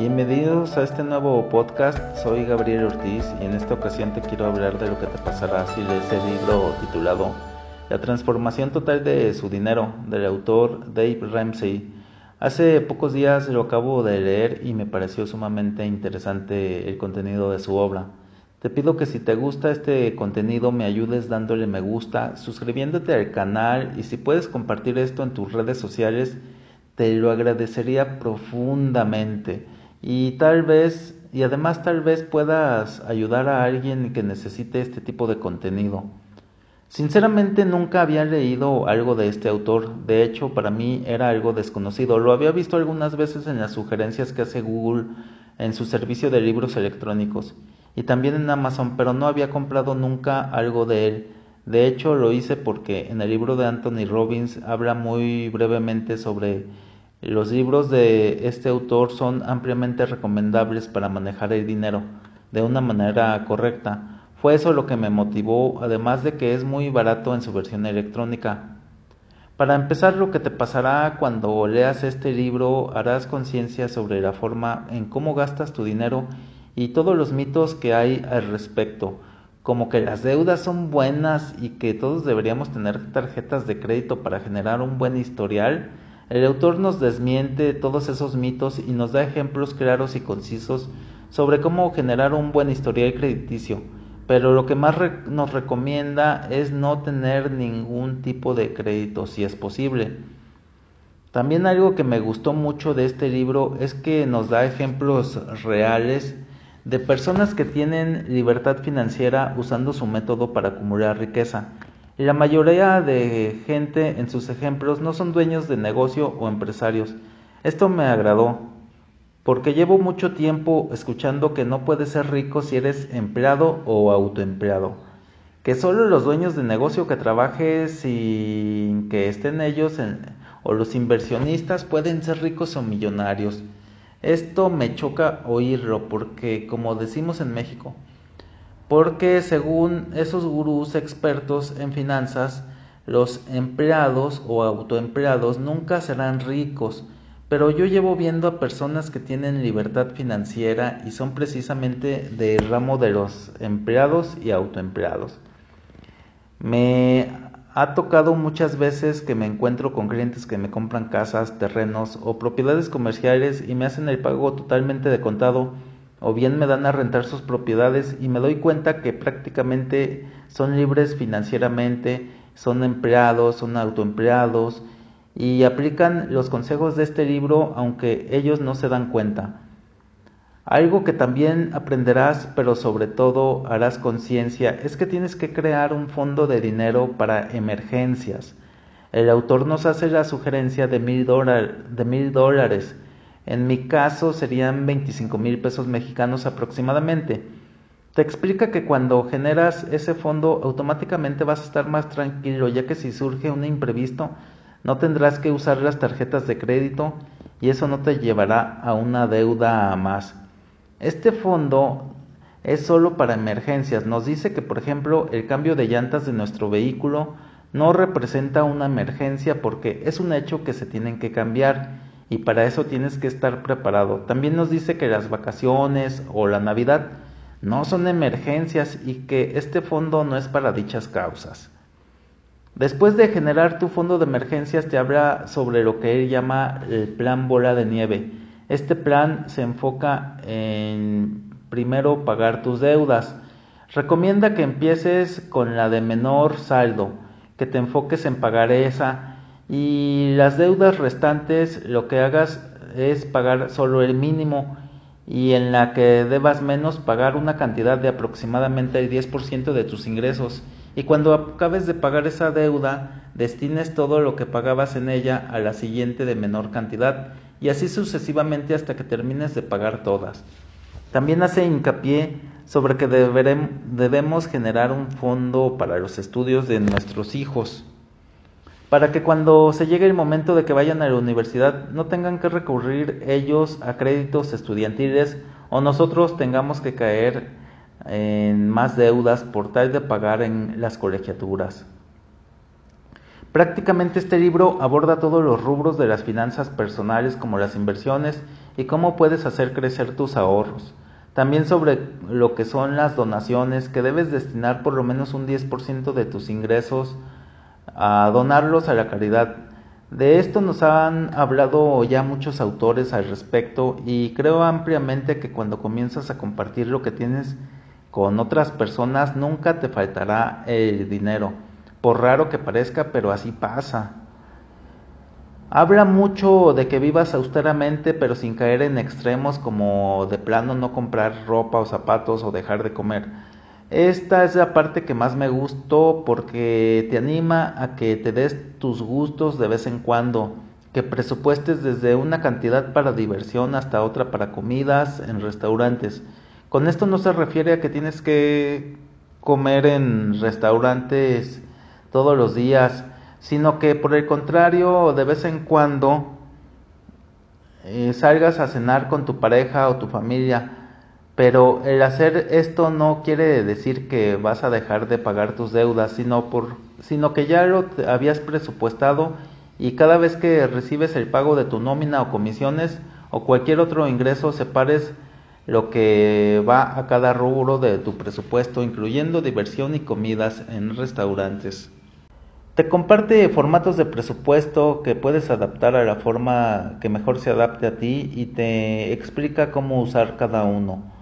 Bienvenidos a este nuevo podcast, soy Gabriel Ortiz y en esta ocasión te quiero hablar de lo que te pasará si lees el libro titulado La transformación total de su dinero del autor Dave Ramsey. Hace pocos días lo acabo de leer y me pareció sumamente interesante el contenido de su obra. Te pido que si te gusta este contenido me ayudes dándole me gusta, suscribiéndote al canal y si puedes compartir esto en tus redes sociales, te lo agradecería profundamente y tal vez y además tal vez puedas ayudar a alguien que necesite este tipo de contenido. Sinceramente nunca había leído algo de este autor, de hecho para mí era algo desconocido, lo había visto algunas veces en las sugerencias que hace Google en su servicio de libros electrónicos y también en Amazon, pero no había comprado nunca algo de él. De hecho lo hice porque en el libro de Anthony Robbins habla muy brevemente sobre los libros de este autor son ampliamente recomendables para manejar el dinero de una manera correcta. Fue eso lo que me motivó, además de que es muy barato en su versión electrónica. Para empezar, lo que te pasará cuando leas este libro harás conciencia sobre la forma en cómo gastas tu dinero y todos los mitos que hay al respecto, como que las deudas son buenas y que todos deberíamos tener tarjetas de crédito para generar un buen historial el autor nos desmiente todos esos mitos y nos da ejemplos claros y concisos sobre cómo generar un buen historial crediticio, pero lo que más nos recomienda es no tener ningún tipo de crédito si es posible. También algo que me gustó mucho de este libro es que nos da ejemplos reales de personas que tienen libertad financiera usando su método para acumular riqueza la mayoría de gente en sus ejemplos no son dueños de negocio o empresarios. Esto me agradó, porque llevo mucho tiempo escuchando que no puedes ser rico si eres empleado o autoempleado, que solo los dueños de negocio que trabajes sin que estén ellos o los inversionistas pueden ser ricos o millonarios. Esto me choca oírlo porque, como decimos en México, porque según esos gurús expertos en finanzas, los empleados o autoempleados nunca serán ricos, pero yo llevo viendo a personas que tienen libertad financiera y son precisamente del ramo de los empleados y autoempleados. Me ha tocado muchas veces que me encuentro con clientes que me compran casas, terrenos o propiedades comerciales y me hacen el pago totalmente de contado o bien me dan a rentar sus propiedades y me doy cuenta que prácticamente son libres financieramente, son empleados, son autoempleados y aplican los consejos de este libro aunque ellos no se dan cuenta. Algo que también aprenderás, pero sobre todo harás conciencia, es que tienes que crear un fondo de dinero para emergencias. El autor nos hace la sugerencia de mil, dólares en mi caso serían 25 mil pesos mexicanos aproximadamente. Te explica que cuando generas ese fondo automáticamente vas a estar más tranquilo ya que si surge un imprevisto no tendrás que usar las tarjetas de crédito y eso no te llevará a una deuda más. Este fondo es solo para emergencias. Nos dice que por ejemplo el cambio de llantas de nuestro vehículo no representa una emergencia porque es un hecho que se tienen que cambiar y para eso tienes que estar preparado. También nos dice que las vacaciones o la Navidad no son emergencias y que este fondo no es para dichas causas. Después de generar tu fondo de emergencias te habla sobre lo que él llama el plan bola de nieve. Este plan se enfoca en primero pagar tus deudas. Recomienda que empieces con la de menor saldo, que te enfoques en pagar esa y las deudas restantes lo que hagas es pagar solo el mínimo. Y en la que debas menos pagar una cantidad de aproximadamente el 10% de tus ingresos. Y cuando acabes de pagar esa deuda destines todo lo que pagabas en ella a la siguiente de menor cantidad. Y así sucesivamente hasta que termines de pagar todas. También hace hincapié sobre que debemos generar un fondo para los estudios de nuestros hijos para que cuando se llegue el momento de que vayan a la universidad no tengan que recurrir ellos a créditos estudiantiles o nosotros tengamos que caer en más deudas por tal de pagar en las colegiaturas. Prácticamente este libro aborda todos los rubros de las finanzas personales como las inversiones y cómo puedes hacer crecer tus ahorros. También sobre lo que son las donaciones, que debes destinar por lo menos un 10% de tus ingresos a donarlos a la caridad. De esto nos han hablado ya muchos autores al respecto y creo ampliamente que cuando comienzas a compartir lo que tienes con otras personas nunca te faltará el dinero. Por raro que parezca, pero así pasa. Habla mucho de que vivas austeramente pero sin caer en extremos como de plano no comprar ropa o zapatos o dejar de comer. Esta es la parte que más me gustó porque te anima a que te des tus gustos de vez en cuando, que presupuestes desde una cantidad para diversión hasta otra para comidas en restaurantes. Con esto no se refiere a que tienes que comer en restaurantes todos los días, sino que por el contrario, de vez en cuando eh, salgas a cenar con tu pareja o tu familia pero el hacer esto no quiere decir que vas a dejar de pagar tus deudas, sino, por, sino que ya lo habías presupuestado y cada vez que recibes el pago de tu nómina o comisiones o cualquier otro ingreso, separes lo que va a cada rubro de tu presupuesto, incluyendo diversión y comidas en restaurantes. Te comparte formatos de presupuesto que puedes adaptar a la forma que mejor se adapte a ti y te explica cómo usar cada uno.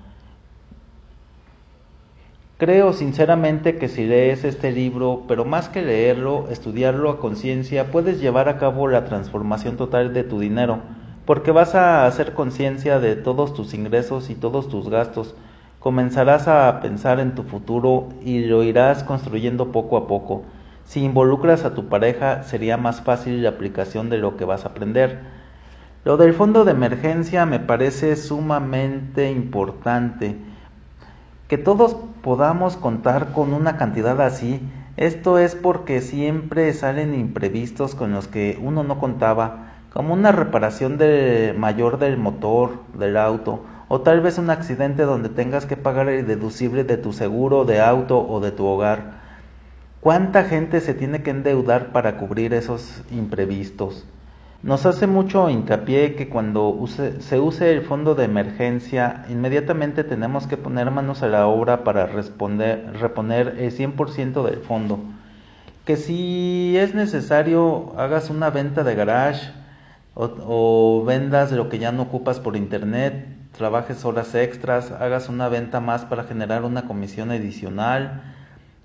Creo sinceramente que si lees este libro, pero más que leerlo, estudiarlo a conciencia, puedes llevar a cabo la transformación total de tu dinero, porque vas a hacer conciencia de todos tus ingresos y todos tus gastos. Comenzarás a pensar en tu futuro y lo irás construyendo poco a poco. Si involucras a tu pareja, sería más fácil la aplicación de lo que vas a aprender. Lo del fondo de emergencia me parece sumamente importante que todos podamos contar con una cantidad así, esto es porque siempre salen imprevistos con los que uno no contaba, como una reparación de mayor del motor del auto, o tal vez un accidente donde tengas que pagar el deducible de tu seguro de auto o de tu hogar. ¿Cuánta gente se tiene que endeudar para cubrir esos imprevistos? Nos hace mucho hincapié que cuando se use el fondo de emergencia, inmediatamente tenemos que poner manos a la obra para responder, reponer el 100% del fondo. Que si es necesario, hagas una venta de garage o, o vendas lo que ya no ocupas por internet, trabajes horas extras, hagas una venta más para generar una comisión adicional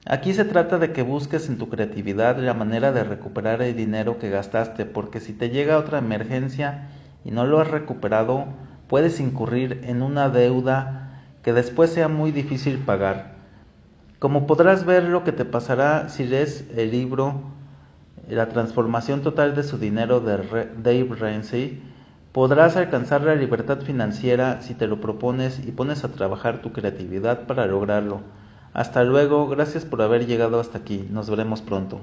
Aquí se trata de que busques en tu creatividad la manera de recuperar el dinero que gastaste, porque si te llega otra emergencia y no lo has recuperado, puedes incurrir en una deuda que después sea muy difícil pagar. Como podrás ver lo que te pasará si lees el libro La transformación total de su dinero de Dave Ramsey, podrás alcanzar la libertad financiera si te lo propones y pones a trabajar tu creatividad para lograrlo. Hasta luego, gracias por haber llegado hasta aquí, nos veremos pronto.